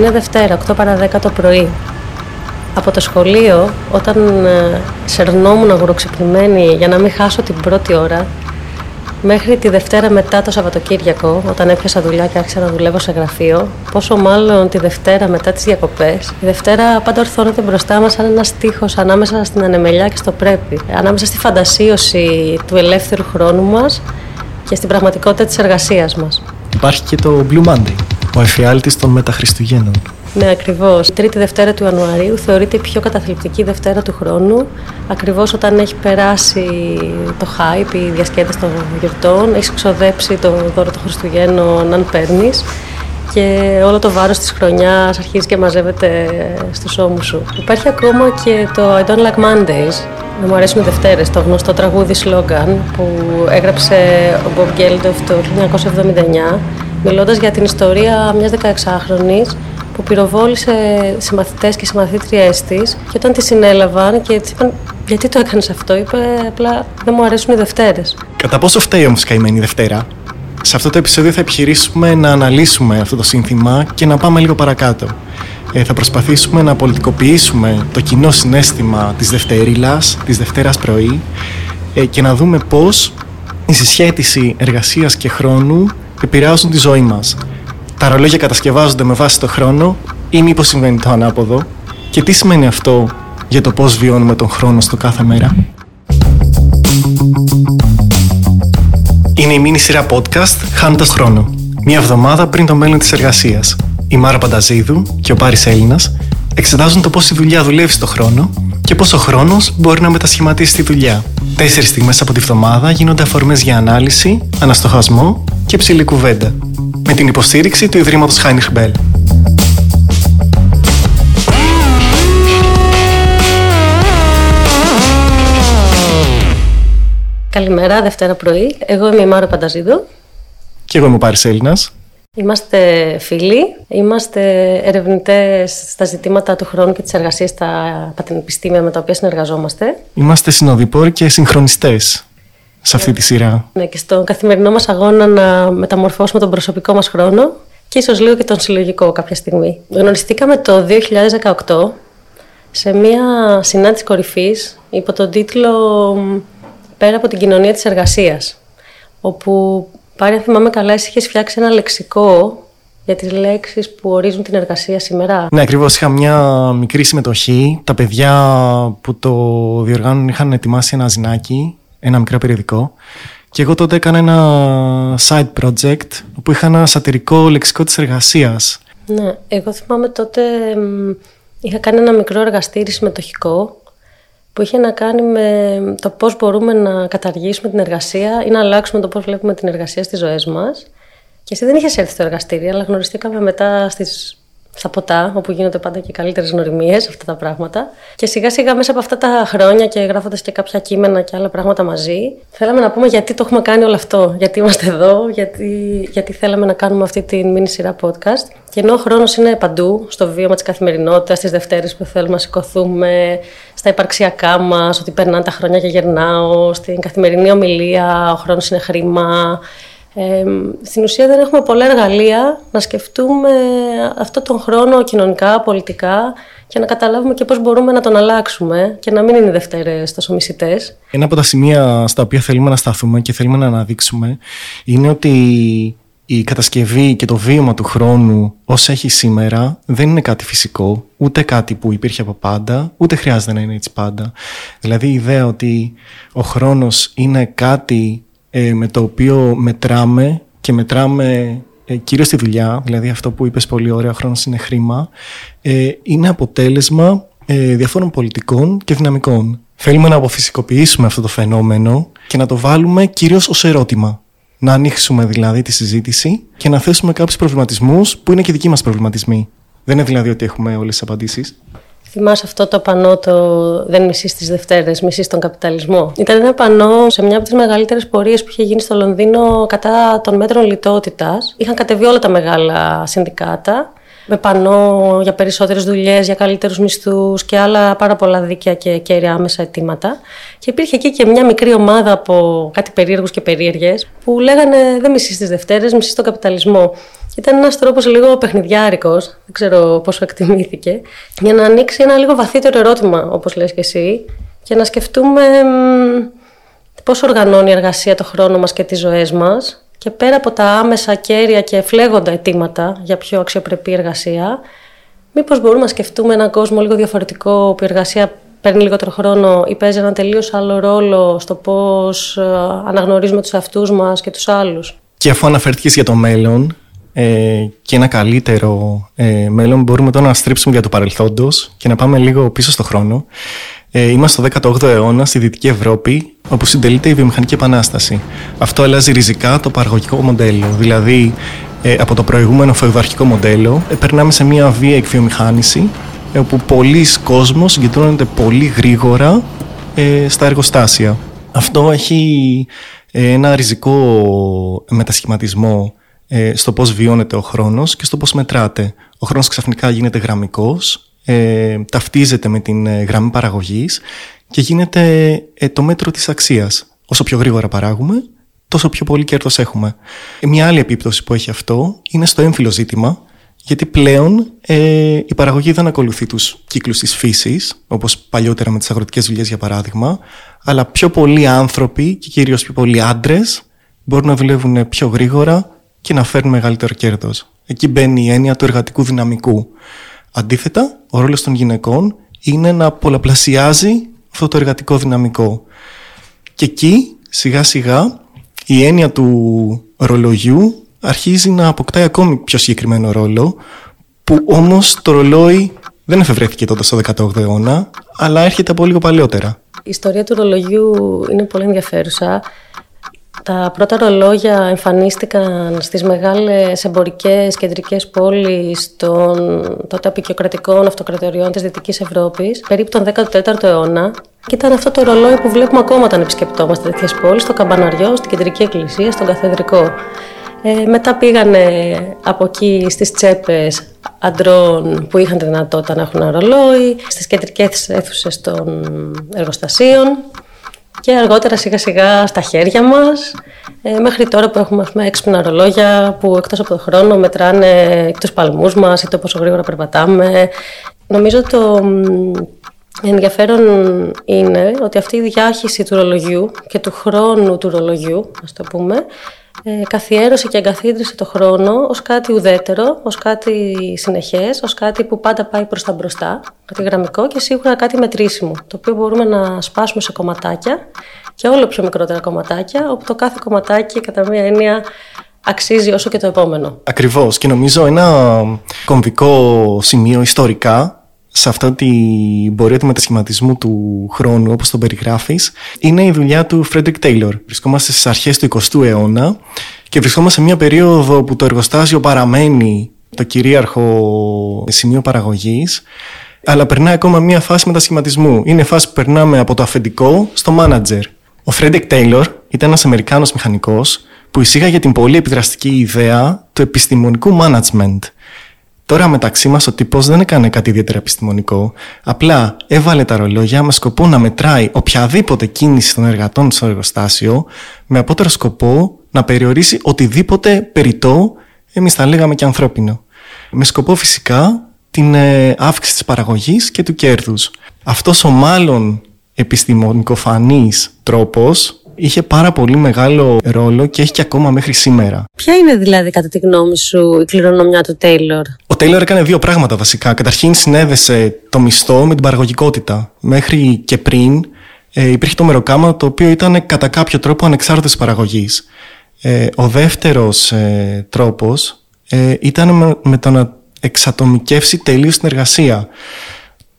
Είναι Δευτέρα, 8 παρα 10 το πρωί. Από το σχολείο, όταν ε, σερνόμουν αγουροξυπνημένη για να μην χάσω την πρώτη ώρα, μέχρι τη Δευτέρα μετά το Σαββατοκύριακο, όταν έπιασα δουλειά και άρχισα να δουλεύω σε γραφείο, πόσο μάλλον τη Δευτέρα μετά τις διακοπές, η Δευτέρα πάντα ορθώνεται μπροστά μας σαν ένας στίχος ανάμεσα στην ανεμελιά και στο πρέπει, ανάμεσα στη φαντασίωση του ελεύθερου χρόνου μας και στην πραγματικότητα της εργασίας μας. Υπάρχει και το Blue Monday, ο εφιάλτης των μεταχριστουγέννων. Ναι, ακριβώς. Η τρίτη Δευτέρα του Ιανουαρίου θεωρείται η πιο καταθλιπτική Δευτέρα του χρόνου. Ακριβώς όταν έχει περάσει το hype, η διασκέδαση των γιορτών, έχεις ξοδέψει το δώρο των Χριστουγέννων, αν παίρνεις. Και όλο το βάρος της χρονιάς αρχίζει και μαζεύεται στους ώμους σου. Υπάρχει ακόμα και το I don't like Mondays, δεν μου αρέσουν οι Δευτέρες, το γνωστό τραγούδι slogan που έγραψε ο Bob Geldof το 1979, μιλώντας για την ιστορία μιας 16χρονης που πυροβόλησε σε μαθητές και σε μαθήτριές της και όταν τη συνέλαβαν και της είπαν γιατί το έκανες αυτό, είπε απλά δεν μου αρέσουν οι Δευτέρες. Κατά πόσο φταίει όμως καημένη η Δευτέρα; Σε αυτό το επεισόδιο θα επιχειρήσουμε να αναλύσουμε αυτό το σύνθημα και να πάμε λίγο παρακάτω. Ε, θα προσπαθήσουμε να πολιτικοποιήσουμε το κοινό συνέστημα της Δευτερίλας, της Δευτέρας πρωί ε, και να δούμε πώς η συσχέτιση εργασίας και χρόνου επηρεάζουν τη ζωή μας τα ρολόγια κατασκευάζονται με βάση το χρόνο ή μήπως συμβαίνει το ανάποδο; Και τι σημαίνει αυτό για το πώς βιώνουμε τον χρόνο στο κάθε μέρα; Είναι η μήνυ σειρά podcast «Χάνοντας χρόνο». Μία εβδομάδα πριν το μέλλον της εργασίας. Η Μάρα Πανταζίδου και ο Πάρης Έλληνας εξετάζουν το πώς η δουλειά δουλεύει στο χρόνο και πώς ο χρόνος μπορεί να μετασχηματίσει τη δουλειά. Τέσσερις στιγμές από τη βδομάδα γίνονται αφορμές για ανάλυση, αναστοχασμό και ψηλή κουβέντα με την υποστήριξη του Ιδρύματος Χάινιχ Μπέλ. Καλημέρα, Δευτέρα πρωί. Εγώ είμαι η Μάρα Πανταζίδου. Και εγώ είμαι ο Πάρης Έλληνας. Είμαστε φίλοι, είμαστε ερευνητές στα ζητήματα του χρόνου και της εργασίας στα πανεπιστήμια με τα οποία συνεργαζόμαστε. Είμαστε συνοδοιπόροι και συγχρονιστές σε αυτή τη σειρά. Ναι, και στον καθημερινό μας αγώνα να μεταμορφώσουμε τον προσωπικό μας χρόνο και ίσως λίγο και τον συλλογικό κάποια στιγμή. Γνωριστήκαμε το 2018 σε μια συνάντηση κορυφής υπό τον τίτλο «Πέρα από την κοινωνία της εργασίας» όπου πάρει αν θυμάμαι καλά εσύ είχες φτιάξει ένα λεξικό για τις λέξεις που ορίζουν την εργασία σήμερα. Ναι, ακριβώς. Είχα μια μικρή συμμετοχή. Τα παιδιά που το διοργάνουν είχαν ετοιμάσει ένα ζυνάκι ένα μικρό περιοδικό. Και εγώ τότε έκανα ένα side project όπου είχα ένα σατυρικό λεξικό της εργασίας. Ναι, εγώ θυμάμαι τότε είχα κάνει ένα μικρό εργαστήρι συμμετοχικό που είχε να κάνει με το πώς μπορούμε να καταργήσουμε την εργασία ή να αλλάξουμε το πώς βλέπουμε την εργασία στις ζωές μας. Και εσύ δεν είχες έρθει στο εργαστήρι, αλλά γνωριστήκαμε μετά στις στα ποτά, όπου γίνονται πάντα και καλύτερες γνωριμίες, αυτά τα πράγματα. Και σιγά σιγά μέσα από αυτά τα χρόνια και γράφοντας και κάποια κείμενα και άλλα πράγματα μαζί, θέλαμε να πούμε γιατί το έχουμε κάνει όλο αυτό. Γιατί είμαστε εδώ, γιατί, γιατί θέλαμε να κάνουμε αυτή τη μήνυ σειρά podcast. Και ενώ ο χρόνος είναι παντού, στο βίωμα της καθημερινότητας, στις Δευτέρες που θέλουμε να σηκωθούμε, στα υπαρξιακά μας, ότι περνάνε τα χρόνια και γερνάω, στην καθημερινή ομιλία, ο χρόνος είναι χρήμα, ε, στην ουσία δεν έχουμε πολλά εργαλεία να σκεφτούμε αυτό τον χρόνο κοινωνικά, πολιτικά και να καταλάβουμε και πώς μπορούμε να τον αλλάξουμε και να μην είναι οι Δευτέρες τόσο μισητές. Ένα από τα σημεία στα οποία θέλουμε να σταθούμε και θέλουμε να αναδείξουμε είναι ότι η κατασκευή και το βίωμα του χρόνου όσο έχει σήμερα δεν είναι κάτι φυσικό, ούτε κάτι που υπήρχε από πάντα, ούτε χρειάζεται να είναι έτσι πάντα. Δηλαδή η ιδέα ότι ο χρόνος είναι κάτι ε, με το οποίο μετράμε και μετράμε ε, κυρίως τη δουλειά, δηλαδή αυτό που είπες πολύ ωραία, ο χρόνος είναι χρήμα, ε, είναι αποτέλεσμα ε, διαφόρων πολιτικών και δυναμικών. Θέλουμε να αποφυσικοποιήσουμε αυτό το φαινόμενο και να το βάλουμε κυρίως ως ερώτημα. Να ανοίξουμε δηλαδή τη συζήτηση και να θέσουμε κάποιους προβληματισμούς που είναι και δικοί μας προβληματισμοί. Δεν είναι δηλαδή ότι έχουμε όλες τις απαντήσεις. Θυμάσαι αυτό το πανό το «Δεν μισείς τις Δευτέρες, μισείς τον καπιταλισμό». Ήταν ένα πανό σε μια από τις μεγαλύτερες πορείες που είχε γίνει στο Λονδίνο κατά των μέτρων λιτότητας. Είχαν κατεβεί όλα τα μεγάλα συνδικάτα με πανό για περισσότερες δουλειές, για καλύτερους μισθούς και άλλα πάρα πολλά δίκαια και κέρια άμεσα αιτήματα. Και υπήρχε εκεί και μια μικρή ομάδα από κάτι περίεργους και περίεργες που λέγανε Δεν μισείς τις Δευτέρες, μισείς τον καπιταλισμό. Ήταν ένας τρόπος λίγο παιχνιδιάρικος, δεν ξέρω πόσο εκτιμήθηκε, για να ανοίξει ένα λίγο βαθύτερο ερώτημα, όπως λες και εσύ, και να σκεφτούμε πώς οργανώνει η εργασία το χρόνο μας και τις ζωές μας και πέρα από τα άμεσα κέρια και φλέγοντα αιτήματα για πιο αξιοπρεπή εργασία, μήπως μπορούμε να σκεφτούμε έναν κόσμο λίγο διαφορετικό που η εργασία παίρνει λιγότερο χρόνο ή παίζει έναν τελείως άλλο ρόλο στο πώς ε, αναγνωρίζουμε τους αυτούς μας και τους άλλους; Και αφού αναφέρθηκες για το μέλλον ε, και ένα καλύτερο ε, μέλλον μπορούμε τώρα να στρίψουμε για το παρελθόντος και να πάμε λίγο πίσω στο χρόνο. Ε, είμαστε στο 18ο αιώνα στη Δυτική Ευρώπη, όπου συντελείται η βιομηχανική επανάσταση. Αυτό αλλάζει ριζικά το παραγωγικό μοντέλο. Δηλαδή, ε, από το προηγούμενο φεουδαρχικό μοντέλο, ε, περνάμε σε μια βία εκβιομηχάνηση, ε, όπου πολλοί κόσμος συγκεντρώνεται πολύ γρήγορα ε, στα εργοστάσια. Αυτό έχει ε, ένα ριζικό μετασχηματισμό ε, στο πώς βιώνεται ο χρόνος και στο πώς μετράται. Ο χρόνος ξαφνικά γίνεται γραμμικός, ε, ταυτίζεται με την ε, γραμμή παραγωγής και γίνεται ε, το μέτρο της αξίας. Όσο πιο γρήγορα παράγουμε, τόσο πιο πολύ κέρδος έχουμε. Μια άλλη επίπτωση που έχει αυτό είναι στο έμφυλο ζήτημα, γιατί πλέον ε, η παραγωγή δεν ακολουθεί τους κύκλους της φύσης, όπως παλιότερα με τις αγροτικές δουλειές για παράδειγμα, αλλά πιο πολλοί άνθρωποι και κυρίως πιο πολλοί άντρες μπορούν να δουλεύουν πιο γρήγορα και να φέρνουν μεγαλύτερο κέρδος. Εκεί μπαίνει η έννοια του εργατικού δυναμικού. Αντίθετα, ο ρόλος των γυναικών είναι να πολλαπλασιάζει αυτό το εργατικό δυναμικό. Και εκεί, σιγά σιγά, η έννοια του ρολογιού αρχίζει να αποκτάει ακόμη πιο συγκεκριμένο ρόλο, που όμως το ρολόι δεν εφευρέθηκε τότε στο 18ο αιώνα, αλλά έρχεται από λίγο παλαιότερα. Η ιστορία του ρολογιού είναι πολύ ενδιαφέρουσα. Τα πρώτα ρολόγια εμφανίστηκαν στις μεγάλες εμπορικές κεντρικές πόλεις των τότε απεικιοκρατικών αυτοκρατοριών της Δυτικής Ευρώπης, περίπου τον 14ο αιώνα. Και ήταν αυτό το ρολόι που βλέπουμε ακόμα όταν επισκεπτόμαστε τέτοιες πόλεις, στο καμπαναριό, στην κεντρική εκκλησία, στον καθεδρικό. Ε, μετά πήγανε από εκεί στις τσέπες αντρών που είχαν τη δυνατότητα να έχουν ένα ρολόι, στις κεντρικές αίθουσες των εργοστασίων και αργότερα σιγά σιγά στα χέρια μας ε, μέχρι τώρα που έχουμε πούμε, έξυπνα ρολόγια που εκτός από το χρόνο μετράνε τους παλμούς μας ή το πόσο γρήγορα περπατάμε. Νομίζω το ενδιαφέρον είναι ότι αυτή η διάχυση του ρολογιού και του χρόνου του ρολογιού, ας το πούμε, ε, καθιέρωσε και εγκαθίδρυσε το χρόνο ως κάτι ουδέτερο, ως κάτι συνεχές, ως κάτι που πάντα πάει προς τα μπροστά, κάτι γραμμικό και σίγουρα κάτι μετρήσιμο, το οποίο μπορούμε να σπάσουμε σε κομματάκια και όλο πιο μικρότερα κομματάκια, όπου το κάθε κομματάκι κατά μία έννοια αξίζει όσο και το επόμενο. Ακριβώς και νομίζω ένα κομβικό σημείο ιστορικά σε αυτή την πορεία του μετασχηματισμού του χρόνου, όπως τον περιγράφεις, είναι η δουλειά του Φρέντρικ Τέιλορ. Βρισκόμαστε στις αρχές του 20ου αιώνα και βρισκόμαστε σε μια περίοδο που το εργοστάσιο παραμένει το κυρίαρχο σημείο παραγωγής, αλλά περνάει ακόμα μια φάση μετασχηματισμού. Είναι φάση που περνάμε από το αφεντικό στο μάνατζερ. Ο Φρέντρικ Τέιλορ ήταν ένας Αμερικάνος μηχανικός που εισήγαγε την πολύ επιδραστική ιδέα του επιστημονικού management – Τώρα μεταξύ μας ο τύπος δεν έκανε κάτι ιδιαίτερα επιστημονικό, απλά έβαλε τα ρολόγια με σκοπό να μετράει οποιαδήποτε κίνηση των εργατών στο εργοστάσιο, με απότερο σκοπό να περιορίσει οτιδήποτε περιττό, εμείς θα λέγαμε και ανθρώπινο. Με σκοπό φυσικά την ε, αύξηση της παραγωγής και του κέρδους. Αυτός ο μάλλον επιστημονικοφανής τρόπος είχε πάρα πολύ μεγάλο ρόλο και έχει και ακόμα μέχρι σήμερα. Ποια είναι δηλαδή κατά τη γνώμη σου η κληρονομιά του Τέιλορ; Ο Τέιλορ έκανε δύο πράγματα βασικά. Καταρχήν συνέδεσε το μισθό με την παραγωγικότητα. Μέχρι και πριν ε, υπήρχε το μεροκάμα το οποίο ήταν κατά κάποιο τρόπο ανεξάρτητης παραγωγής. Ε, ο δεύτερος ε, τρόπος ε, ήταν με, με το να εξατομικεύσει τελείως την εργασία.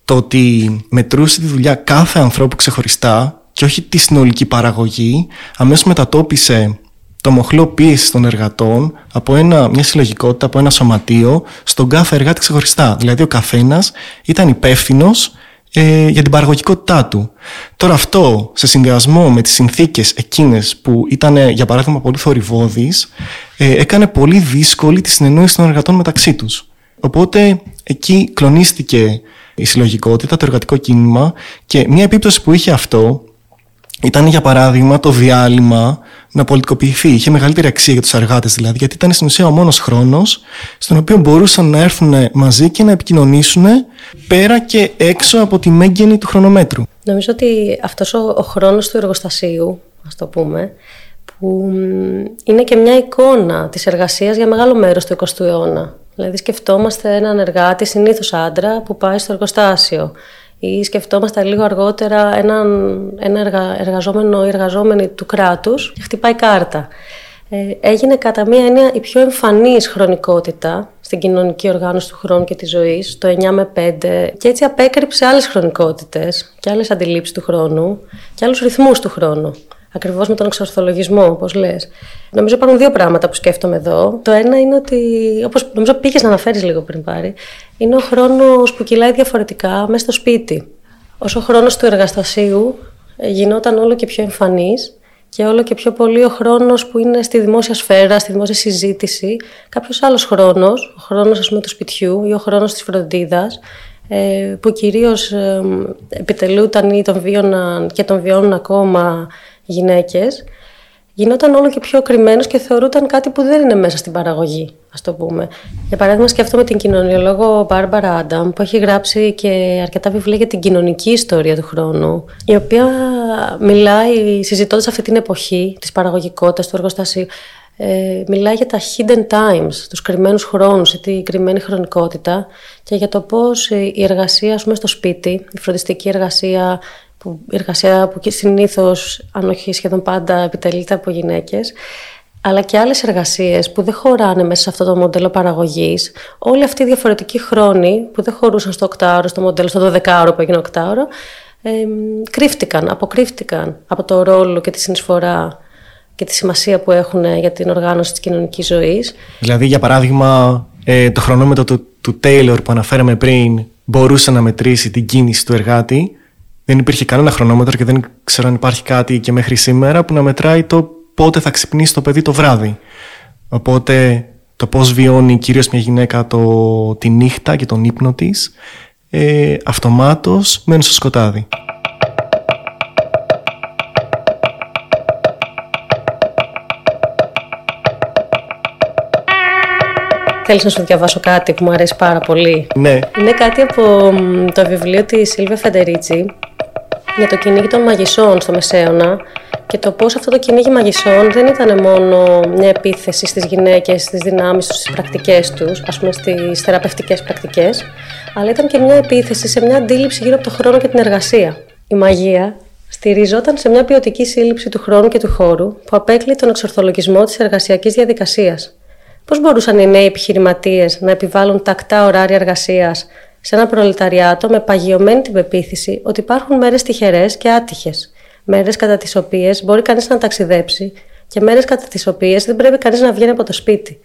Το ότι μετρούσε τη δουλειά κάθε ανθρώπου ξεχωριστά και όχι τη συνολική παραγωγή, αμέσως μετατόπισε το μοχλό πίεσης των εργατών από ένα, μια συλλογικότητα, από ένα σωματείο, στον κάθε εργάτη ξεχωριστά. Δηλαδή ο καθένας ήταν υπεύθυνος ε, για την παραγωγικότητά του. Τώρα αυτό, σε συνδυασμό με τις συνθήκες εκείνες που ήταν, για παράδειγμα, πολύ θορυβόδεις, ε, έκανε πολύ δύσκολη τη συνεννόηση των εργατών μεταξύ τους. Οπότε εκεί κλονίστηκε η συλλογικότητα, το εργατικό κίνημα και μια επίπτωση που είχε αυτό ήταν για παράδειγμα το διάλειμμα να πολιτικοποιηθεί. Είχε μεγαλύτερη αξία για τους εργάτε δηλαδή, γιατί ήταν στην ουσία ο μόνος χρόνος στον οποίο μπορούσαν να έρθουν μαζί και να επικοινωνήσουν πέρα και έξω από τη μέγενη του χρονομέτρου. Νομίζω ότι αυτός ο, ο χρόνος του εργοστασίου, ας το πούμε, που είναι και μια εικόνα της εργασίας για μεγάλο μέρος του 20ου αιώνα. Δηλαδή σκεφτόμαστε έναν εργάτη, συνήθως άντρα, που πάει στο εργοστάσιο ή σκεφτόμαστε λίγο αργότερα έναν, ένα εργα, εργαζόμενο ή εργαζόμενη του κράτους και χτυπάει κάρτα. Ε, έγινε κατά μία έννοια η πιο εμφανής χρονικότητα στην κοινωνική οργάνωση του χρόνου και της ζωής, το 9 με 5, και έτσι απέκρυψε άλλες χρονικότητες και άλλες αντιλήψεις του χρόνου και άλλους ρυθμούς του χρόνου. Ακριβώς με τον εξορθολογισμό, όπως λες. Νομίζω υπάρχουν δύο πράγματα που σκέφτομαι εδώ. Το ένα είναι ότι, όπως νομίζω πήγες να αναφέρεις λίγο πριν πάρει, είναι ο χρόνος που κυλάει διαφορετικά μέσα στο σπίτι. Όσο ο χρόνος του εργαστασίου γινόταν όλο και πιο εμφανής και όλο και πιο πολύ ο χρόνος που είναι στη δημόσια σφαίρα, στη δημόσια συζήτηση, κάποιος άλλος χρόνος, ο χρόνος του σπιτιού ή ο χρόνος της φροντίδας, ε, που κυρίως ε, επιτελούνταν ή τον βίωναν και τον βιώνουν ακόμα γυναίκες, γινόταν όλο και πιο κρυμμένος και θεωρούταν κάτι που δεν είναι μέσα στην παραγωγή, ας το πούμε. Για παράδειγμα, σκέφτομαι την κοινωνιολόγο Μπάρμπαρα Άνταμ, που έχει γράψει και αρκετά βιβλία για την κοινωνική ιστορία του χρόνου, η οποία μιλάει, συζητώντας αυτή την εποχή της παραγωγικότητας του εργοστασίου, ε, μιλάει για τα hidden times, τους κρυμμένους χρόνους, την κρυμμένη χρονικότητα και για το πώς η εργασία ας πούμε, στο σπίτι, η φροντιστική εργασία, που, η εργασία που συνήθως, αν όχι σχεδόν πάντα, επιτελείται από γυναίκες, αλλά και άλλες εργασίες που δεν χωράνε μέσα σε αυτό το μοντέλο παραγωγής, όλοι αυτοί οι διαφορετικοί χρόνοι που δεν χωρούσαν στο οκτάωρο, στο μοντέλο, στο 12ωρο που έγινε οκτάωρο, ε, κρύφτηκαν, αποκρύφτηκαν από το ρόλο και τη συνεισφορά και τη σημασία που έχουν για την οργάνωση της κοινωνικής ζωής. Δηλαδή, για παράδειγμα, ε, το χρονόμετρο του, του Taylor που αναφέραμε πριν μπορούσε να μετρήσει την κίνηση του εργάτη, δεν υπήρχε κανένα χρονόμετρο και δεν ξέρω αν υπάρχει κάτι και μέχρι σήμερα που να μετράει το πότε θα ξυπνήσει το παιδί το βράδυ. Οπότε το πώς βιώνει κυρίως μια γυναίκα το, τη νύχτα και τον ύπνο της, ε, αυτομάτως μένει στο σκοτάδι. Θέλεις να σου διαβάσω κάτι που μου αρέσει πάρα πολύ; Ναι. Είναι κάτι από το βιβλίο της Σίλβια Φεντερίτσι για το κυνήγι των μαγισσών στο Μεσαίωνα και το πώς αυτό το κυνήγι μαγισσών δεν ήταν μόνο μια επίθεση στις γυναίκες, στις δυνάμεις τους, στις πρακτικές τους, ας πούμε στις θεραπευτικές πρακτικές, αλλά ήταν και μια επίθεση σε μια αντίληψη γύρω από το χρόνο και την εργασία. Η μαγεία στηριζόταν σε μια ποιοτική σύλληψη του χρόνου και του χώρου που απέκλει τον εξορθολογισμό της εργασιακής διαδικασίας. Πώς μπορούσαν οι νέοι επιχειρηματίες να επιβάλλουν τακτά ωράρια εργασίας σε ένα προλεταριάτο με παγιωμένη την πεποίθηση ότι υπάρχουν μέρες τυχερές και άτυχες. Μέρες κατά τις οποίες μπορεί κανείς να ταξιδέψει και μέρες κατά τις οποίες δεν πρέπει κανείς να βγαίνει από το σπίτι.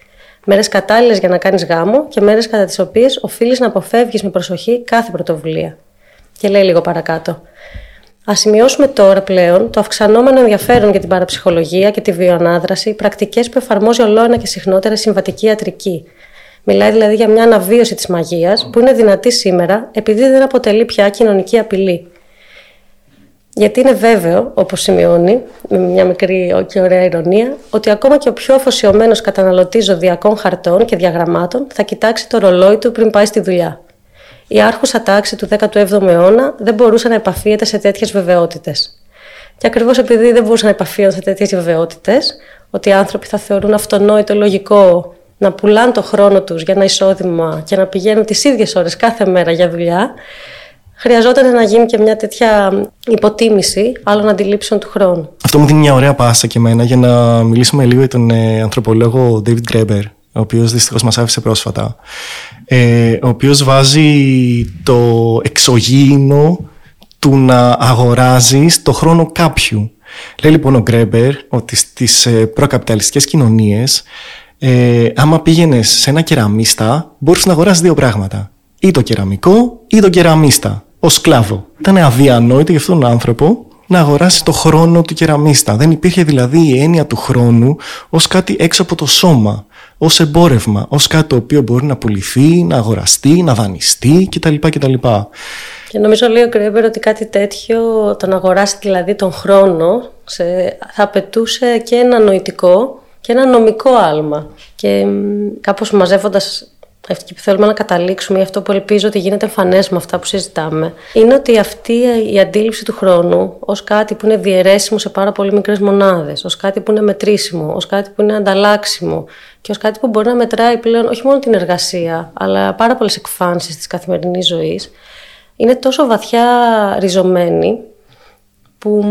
Μέρες κατάλληλες για να κάνεις γάμο και μέρες κατά τις οποίες οφείλεις να αποφεύγεις με προσοχή κάθε πρωτοβουλία. Και λέει λίγο παρακάτω. Α σημειώσουμε τώρα πλέον το αυξανόμενο ενδιαφέρον για την παραψυχολογία και τη βιοανάδραση, πρακτικές που εφαρμόζει ολόνα και συχνότερα συμβατική ιατρική, Μιλάει δηλαδή για μια αναβίωση της μαγείας που είναι δυνατή σήμερα επειδή δεν αποτελεί πια κοινωνική απειλή. Γιατί είναι βέβαιο, όπως σημειώνει, με μια μικρή και ωραία ηρωνία, ότι ακόμα και ο πιο αφοσιωμένος καταναλωτής ζωδιακών χαρτών και διαγραμμάτων θα κοιτάξει το ρολόι του πριν πάει στη δουλειά. Η άρχουσα τάξη του 17ου αιώνα δεν μπορούσε να επαφίεται σε τέτοιες βεβαιότητες. Και ακριβώς επειδή δεν μπορούσαν να επαφίονται σε τέτοιες βεβαιότητες, ότι οι άνθρωποι θα θεωρούν αυτονόητο λογικό να πουλάνε το χρόνο τους για ένα εισόδημα και να πηγαίνουν τις ίδιες ώρες κάθε μέρα για δουλειά, χρειαζόταν να γίνει και μια τέτοια υποτίμηση άλλων αντιλήψεων του χρόνου. Αυτό μου δίνει μια ωραία πάσα και εμένα για να μιλήσουμε λίγο για τον ε, ανθρωπολόγο David Graeber, ο οποίος δυστυχώς μας άφησε πρόσφατα, ε, ο οποίος βάζει το εξωγήινο του να αγοράζεις το χρόνο κάποιου. Λέει λοιπόν ο Γκρέμπερ ότι στις ε, προκαπιταλιστικές κοινωνίες ε, άμα πήγαινες σε ένα κεραμίστα, μπορούσε να αγοράσει δύο πράγματα. Ή το κεραμικό ή το κεραμίστα, ως σκλάβο. Ήταν αδιανόητο για αυτόν τον άνθρωπο να αγοράσει το χρόνο του κεραμίστα. Δεν υπήρχε δηλαδή η έννοια του χρόνου ως κάτι έξω από το σώμα, ως εμπόρευμα, ως κάτι το οποίο μπορεί να πουληθεί, να αγοραστεί, να δανειστεί κτλ. κτλ. Και νομίζω λέει ο Κρέμπερ ότι κάτι τέτοιο, το να αγοράσει δηλαδή τον χρόνο, σε, θα απαιτούσε και ένα νοητικό και ένα νομικό άλμα. Και κάπως μαζεύοντας αυτή που θέλουμε να καταλήξουμε ή αυτό που ελπίζω ότι γίνεται εμφανές με αυτά που συζητάμε, είναι ότι αυτή η αντίληψη του χρόνου ως κάτι που είναι διαιρέσιμο σε πάρα πολύ μικρές μονάδες, ως κάτι που είναι μετρήσιμο, ως κάτι που είναι ανταλλάξιμο και ως κάτι που μπορεί να μετράει πλέον όχι μόνο την εργασία, αλλά πάρα πολλές εκφάνσεις της καθημερινής ζωής, είναι τόσο βαθιά ριζωμένη που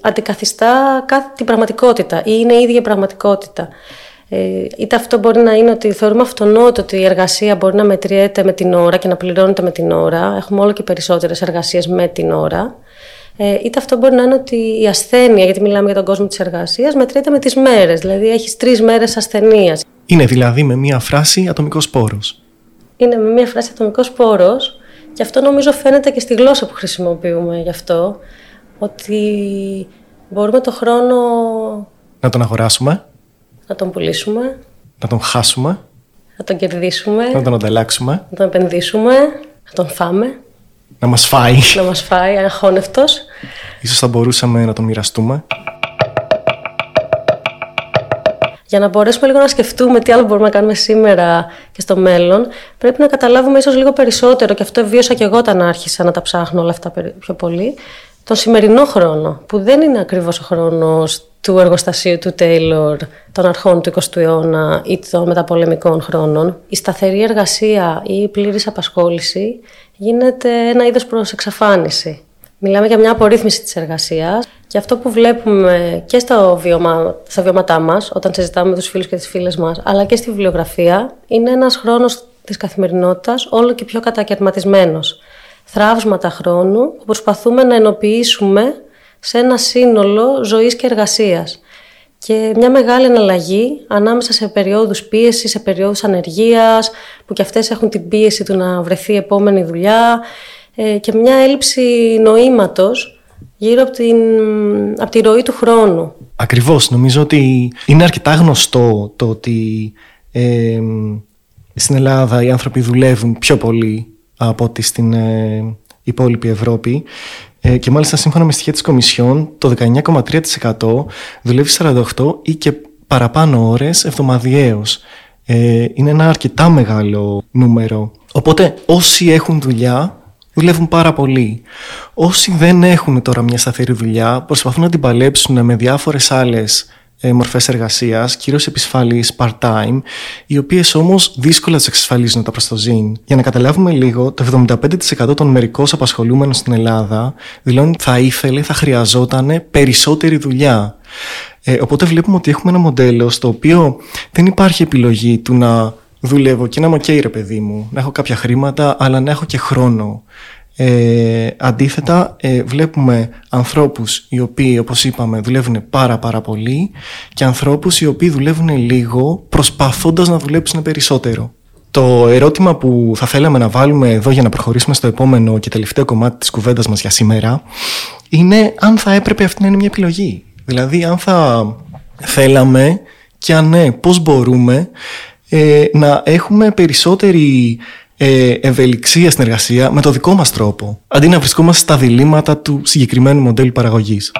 αντικαθιστά κάθε την πραγματικότητα ή είναι η ίδια πραγματικότητα. Ε, είτε αυτό μπορεί να είναι ότι θεωρούμε αυτονόητο ότι η εργασία μπορεί να μετριέται με την ώρα και να πληρώνεται με την ώρα. Έχουμε όλο και περισσότερες εργασίες με την ώρα. Ε, είτε αυτό μπορεί να είναι ότι η ασθένεια, γιατί μιλάμε για τον κόσμο της εργασίας, μετριέται με τις μέρες. Δηλαδή έχεις τρεις μέρες ασθενείας. Είναι δηλαδή με μία φράση ατομικός πόρο. Είναι με μία φράση ατομικός πόρο και αυτό νομίζω φαίνεται και στη γλώσσα που χρησιμοποιούμε γι' αυτό. Ότι μπορούμε το χρόνο. Να τον αγοράσουμε να τον πουλήσουμε. Να τον χάσουμε. Να τον κερδίσουμε. Να τον ανταλλάξουμε. Να τον επενδύσουμε. Να τον φάμε. Να μας φάει. Να μας φάει αχώνευτος. Ίσως θα μπορούσαμε να τον μοιραστούμε. Για να μπορέσουμε λίγο να σκεφτούμε τι άλλο μπορούμε να κάνουμε σήμερα και στο μέλλον, πρέπει να καταλάβουμε ίσως λίγο περισσότερο, και αυτό βίωσα και εγώ όταν άρχισα να τα ψάχνω όλα αυτά πιο πολύ, τον σημερινό χρόνο, που δεν είναι ακριβώς ο χρόνος του εργοστασίου του Τέιλορ των αρχών του 20ου αιώνα ή των μεταπολεμικών χρόνων. Η σταθερή εργασία ή η πλήρης απασχόληση γίνεται ένα είδος προς εξαφάνιση. Μιλάμε για μια απορρίθμιση της εργασίας και αυτό που βλέπουμε και στα, βιωμα... στα βιώματά μας, όταν συζητάμε με τους φίλους και τις φίλες μας, αλλά και στη βιβλιογραφία, είναι ένας χρόνος της καθημερινότητας όλο και πιο κατακαιρματισμένος. Θράψματα χρόνου που προσπαθούμε να ενοποιήσουμε σε ένα σύνολο ζωής και εργασίας. Και μια μεγάλη εναλλαγή ανάμεσα σε περιόδους πίεσης, σε περιόδους ανεργίας, που και αυτές έχουν την πίεση του να βρεθεί επόμενη δουλειά ε, και μια έλλειψη νοήματος γύρω από, την, από τη ροή του χρόνου. Ακριβώς. Νομίζω ότι είναι αρκετά γνωστό το ότι ε, στην Ελλάδα οι άνθρωποι δουλεύουν πιο πολύ από ότι στην ε, υπόλοιπη Ευρώπη ε, και μάλιστα σύμφωνα με στοιχεία της Κομισιόν το 19,3% δουλεύει 48 ή και παραπάνω ώρες εβδομαδιαίως. Ε, είναι ένα αρκετά μεγάλο νούμερο. Οπότε όσοι έχουν δουλειά δουλεύουν πάρα πολύ. Όσοι δεν έχουν τώρα μια σταθερή δουλειά προσπαθούν να την παλέψουν με διάφορες άλλες ε, μορφές εργασίας, κυρίως επισφαλείς part-time, οι οποίες όμως δύσκολα τις εξασφαλίζουν τα προστοζήν. Για να καταλάβουμε λίγο, το 75% των μερικώς απασχολούμενων στην Ελλάδα δηλώνει ότι θα ήθελε, θα χρειαζόταν περισσότερη δουλειά. Ε, οπότε βλέπουμε ότι έχουμε ένα μοντέλο στο οποίο δεν υπάρχει επιλογή του να δουλεύω και να είμαι ok ρε παιδί μου, να έχω κάποια χρήματα, αλλά να έχω και χρόνο. Ε, αντίθετα ε, βλέπουμε ανθρώπους οι οποίοι όπως είπαμε δουλεύουν πάρα πάρα πολύ και ανθρώπους οι οποίοι δουλεύουν λίγο προσπαθώντας να δουλέψουν περισσότερο. Το ερώτημα που θα θέλαμε να βάλουμε εδώ για να προχωρήσουμε στο επόμενο και τελευταίο κομμάτι της κουβέντας μας για σήμερα είναι αν θα έπρεπε αυτή να είναι μια επιλογή. Δηλαδή αν θα θέλαμε και αν ναι πώς μπορούμε ε, να έχουμε περισσότερη ε, ευελιξία στην εργασία με το δικό μας τρόπο, αντί να βρισκόμαστε στα διλήμματα του συγκεκριμένου μοντέλου παραγωγής.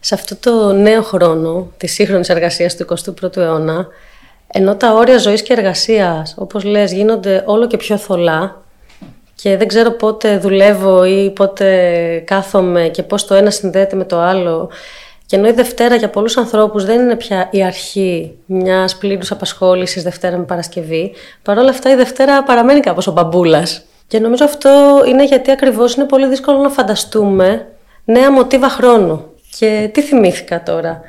Σε αυτό το νέο χρόνο της σύγχρονης εργασίας του 21ου αιώνα, ενώ τα όρια ζωής και εργασίας, όπως λες, γίνονται όλο και πιο θολά και δεν ξέρω πότε δουλεύω ή πότε κάθομαι και πώς το ένα συνδέεται με το άλλο και ενώ η Δευτέρα για πολλούς ανθρώπους δεν είναι πια η αρχή μιας πλήρους απασχόλησης Δευτέρα με Παρασκευή, παρόλα αυτά η Δευτέρα παραμένει κάπως ο μπαμπούλας. Και νομίζω αυτό είναι γιατί ακριβώς είναι πολύ δύσκολο να φανταστούμε νέα μοτίβα χρόνου. Και τι θυμήθηκα τώρα,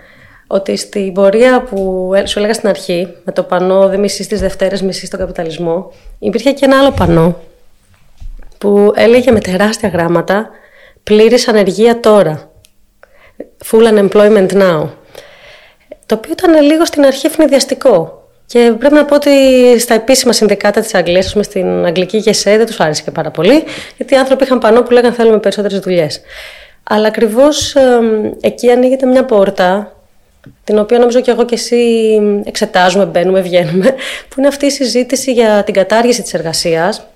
ότι στην πορεία που σου έλεγα στην αρχή, με το πανό «Δεν μισείς τις Δευτέρες, μισείς τον καπιταλισμό», υπήρχε και ένα άλλο πανό που έλεγε με τεράστια γράμματα «Πλήρης ανεργία τώρα» full unemployment now. Το οποίο ήταν λίγο στην αρχή ευνηδιαστικό. Και πρέπει να πω ότι στα επίσημα συνδικάτα της Αγγλίας, πούμε στην Αγγλική ΓΕΣΕ, δεν τους άρεσε και πάρα πολύ, γιατί οι άνθρωποι είχαν πανό που λέγανε θέλουμε περισσότερες δουλειές. Αλλά ακριβώς εκεί ανοίγεται μια πόρτα, την οποία νομίζω και εγώ και εσύ εξετάζουμε, μπαίνουμε, βγαίνουμε, που είναι αυτή η συζήτηση για την κατάργηση της εργασίας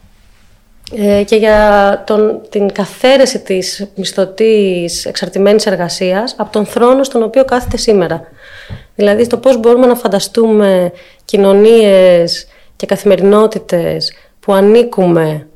ε, και για τον, την καθαίρεση της μισθωτής εξαρτημένης εργασίας από τον θρόνο στον οποίο κάθεται σήμερα. Δηλαδή στο πώς μπορούμε να φανταστούμε κοινωνίες και καθημερινότητες που ανήκουμε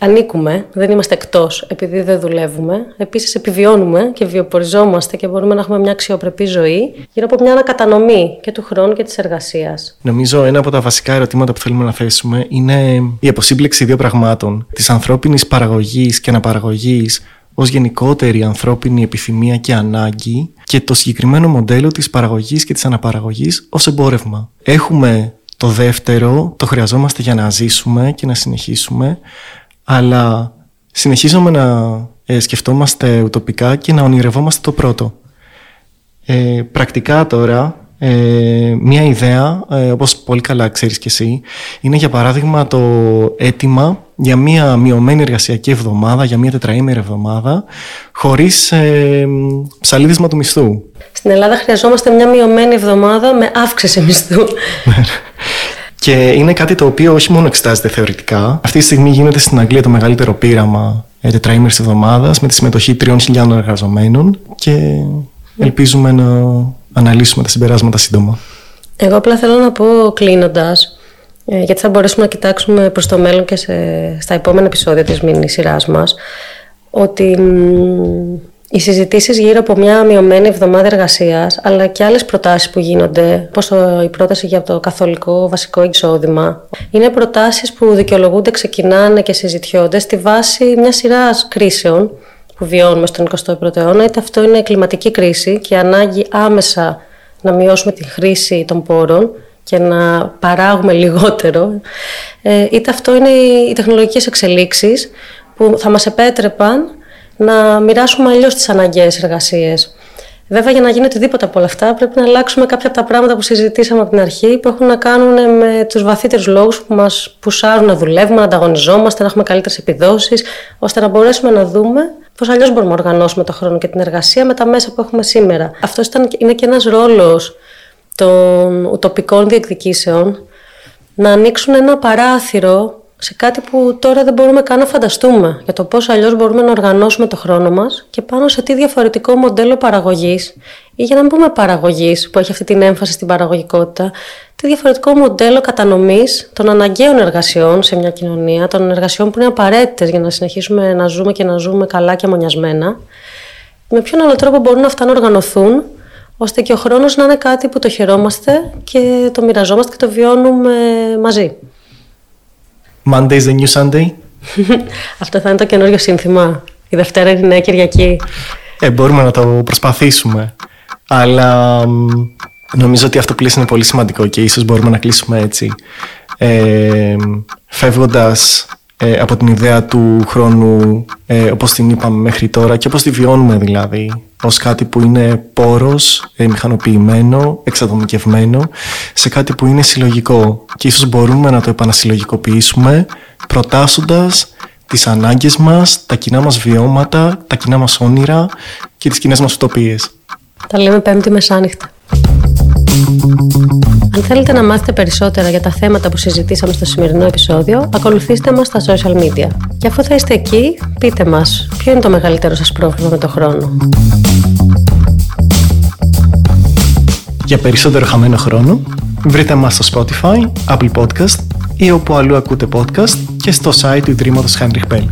ανήκουμε, δεν είμαστε εκτός επειδή δεν δουλεύουμε. Επίσης επιβιώνουμε και βιοποριζόμαστε και μπορούμε να έχουμε μια αξιοπρεπή ζωή γύρω από μια ανακατανομή και του χρόνου και της εργασίας. Νομίζω ένα από τα βασικά ερωτήματα που θέλουμε να θέσουμε είναι η αποσύμπλεξη δύο πραγμάτων. Της ανθρώπινης παραγωγής και αναπαραγωγής ως γενικότερη ανθρώπινη επιθυμία και ανάγκη και το συγκεκριμένο μοντέλο της παραγωγής και της αναπαραγωγής ως εμπόρευμα. Έχουμε το δεύτερο, το χρειαζόμαστε για να ζήσουμε και να συνεχίσουμε, αλλά συνεχίζουμε να ε, σκεφτόμαστε ουτοπικά και να ονειρευόμαστε το πρώτο. Ε, πρακτικά τώρα, ε, μία ιδέα, ε, όπως πολύ καλά ξέρεις και εσύ, είναι για παράδειγμα το αίτημα για μία μειωμένη εργασιακή εβδομάδα, για μία τετραήμερη εβδομάδα, χωρίς ε, ψαλίδισμα του μισθού. Στην Ελλάδα χρειαζόμαστε μια μειωμένη εβδομάδα με αύξηση μισθού. Και είναι κάτι το οποίο όχι μόνο εξετάζεται θεωρητικά. Αυτή τη στιγμή γίνεται στην Αγγλία το μεγαλύτερο πείραμα ε, τετραήμερης εβδομάδας με τη συμμετοχή 3.000 εργαζομένων και ελπίζουμε να αναλύσουμε τα συμπεράσματα σύντομα. Εγώ απλά θέλω να πω κλείνοντας, ε, γιατί θα μπορέσουμε να κοιτάξουμε προς το μέλλον και σε, στα επόμενα επεισόδια της μήνυ σειράς μας, ότι οι συζητήσεις γύρω από μια μειωμένη εβδομάδα εργασίας, αλλά και άλλες προτάσεις που γίνονται, όπως η πρόταση για το καθολικό βασικό εισόδημα, είναι προτάσεις που δικαιολογούνται, ξεκινάνε και συζητιώνται στη βάση μια σειρά κρίσεων που βιώνουμε στον 21ο αιώνα, είτε αυτό είναι κλιματική κρίση και ανάγκη άμεσα να μειώσουμε τη χρήση των πόρων και να παράγουμε λιγότερο, ε, είτε αυτό είναι οι τεχνολογικές εξελίξεις που θα μας επέτρεπαν να μοιράσουμε αλλιώς τις αναγκαίες εργασίες. Βέβαια, για να γίνει οτιδήποτε από όλα αυτά, πρέπει να αλλάξουμε κάποια από τα πράγματα που συζητήσαμε από την αρχή, που έχουν να κάνουν με τους βαθύτερους λόγους που μας πουσάρουν να δουλεύουμε, να ανταγωνιζόμαστε, να έχουμε καλύτερες επιδόσεις, ώστε να μπορέσουμε να δούμε πώς αλλιώς μπορούμε να οργανώσουμε το χρόνο και την εργασία με τα μέσα που έχουμε σήμερα. Αυτό είναι και ένας ρόλος των ουτοπικών διεκδικήσεων να ανοίξουν ένα παράθυρο σε κάτι που τώρα δεν μπορούμε καν να φανταστούμε για το πώς αλλιώς μπορούμε να οργανώσουμε το χρόνο μας και πάνω σε τι διαφορετικό μοντέλο παραγωγής ή για να μην πούμε παραγωγής που έχει αυτή την έμφαση στην παραγωγικότητα τι διαφορετικό μοντέλο κατανομής των αναγκαίων εργασιών σε μια κοινωνία, των εργασιών που είναι απαραίτητες για να συνεχίσουμε να ζούμε και να ζούμε καλά και μονιασμένα με ποιον άλλο τρόπο μπορούν αυτά να οργανωθούν ώστε και ο χρόνος να είναι κάτι που το χαιρόμαστε και το μοιραζόμαστε και το βιώνουμε μαζί. Monday is the new Sunday. Αυτό θα είναι το καινούριο σύνθημα. Η Δευτέρα είναι η Νέα Κυριακή. Ε, μπορούμε να το προσπαθήσουμε. Αλλά νομίζω ότι αυτό που λες είναι πολύ σημαντικό και ίσως μπορούμε να κλείσουμε έτσι. Ε, φεύγοντας ε, από την ιδέα του χρόνου ε, όπως την είπαμε μέχρι τώρα και όπως τη βιώνουμε δηλαδή ως κάτι που είναι πόρος, ε, μηχανοποιημένο, εξατομικευμένο σε κάτι που είναι συλλογικό και ίσως μπορούμε να το επανασυλλογικοποιήσουμε προτάσσοντας τις ανάγκες μας, τα κοινά μας βιώματα, τα κοινά μας όνειρα και τις κοινές μας ουτοπίες. Τα λέμε πέμπτη μεσάνυχτα. Αν θέλετε να μάθετε περισσότερα για τα θέματα που συζητήσαμε στο σημερινό επεισόδιο, ακολουθήστε μας στα social media. Και αφού θα είστε εκεί, πείτε μας ποιο είναι το μεγαλύτερο σας πρόβλημα με το χρόνο. Για περισσότερο χαμένο χρόνο, βρείτε μας στο Spotify, Apple Podcast ή όπου αλλού ακούτε podcast και στο site του Ιδρύματος Heinrich Bell.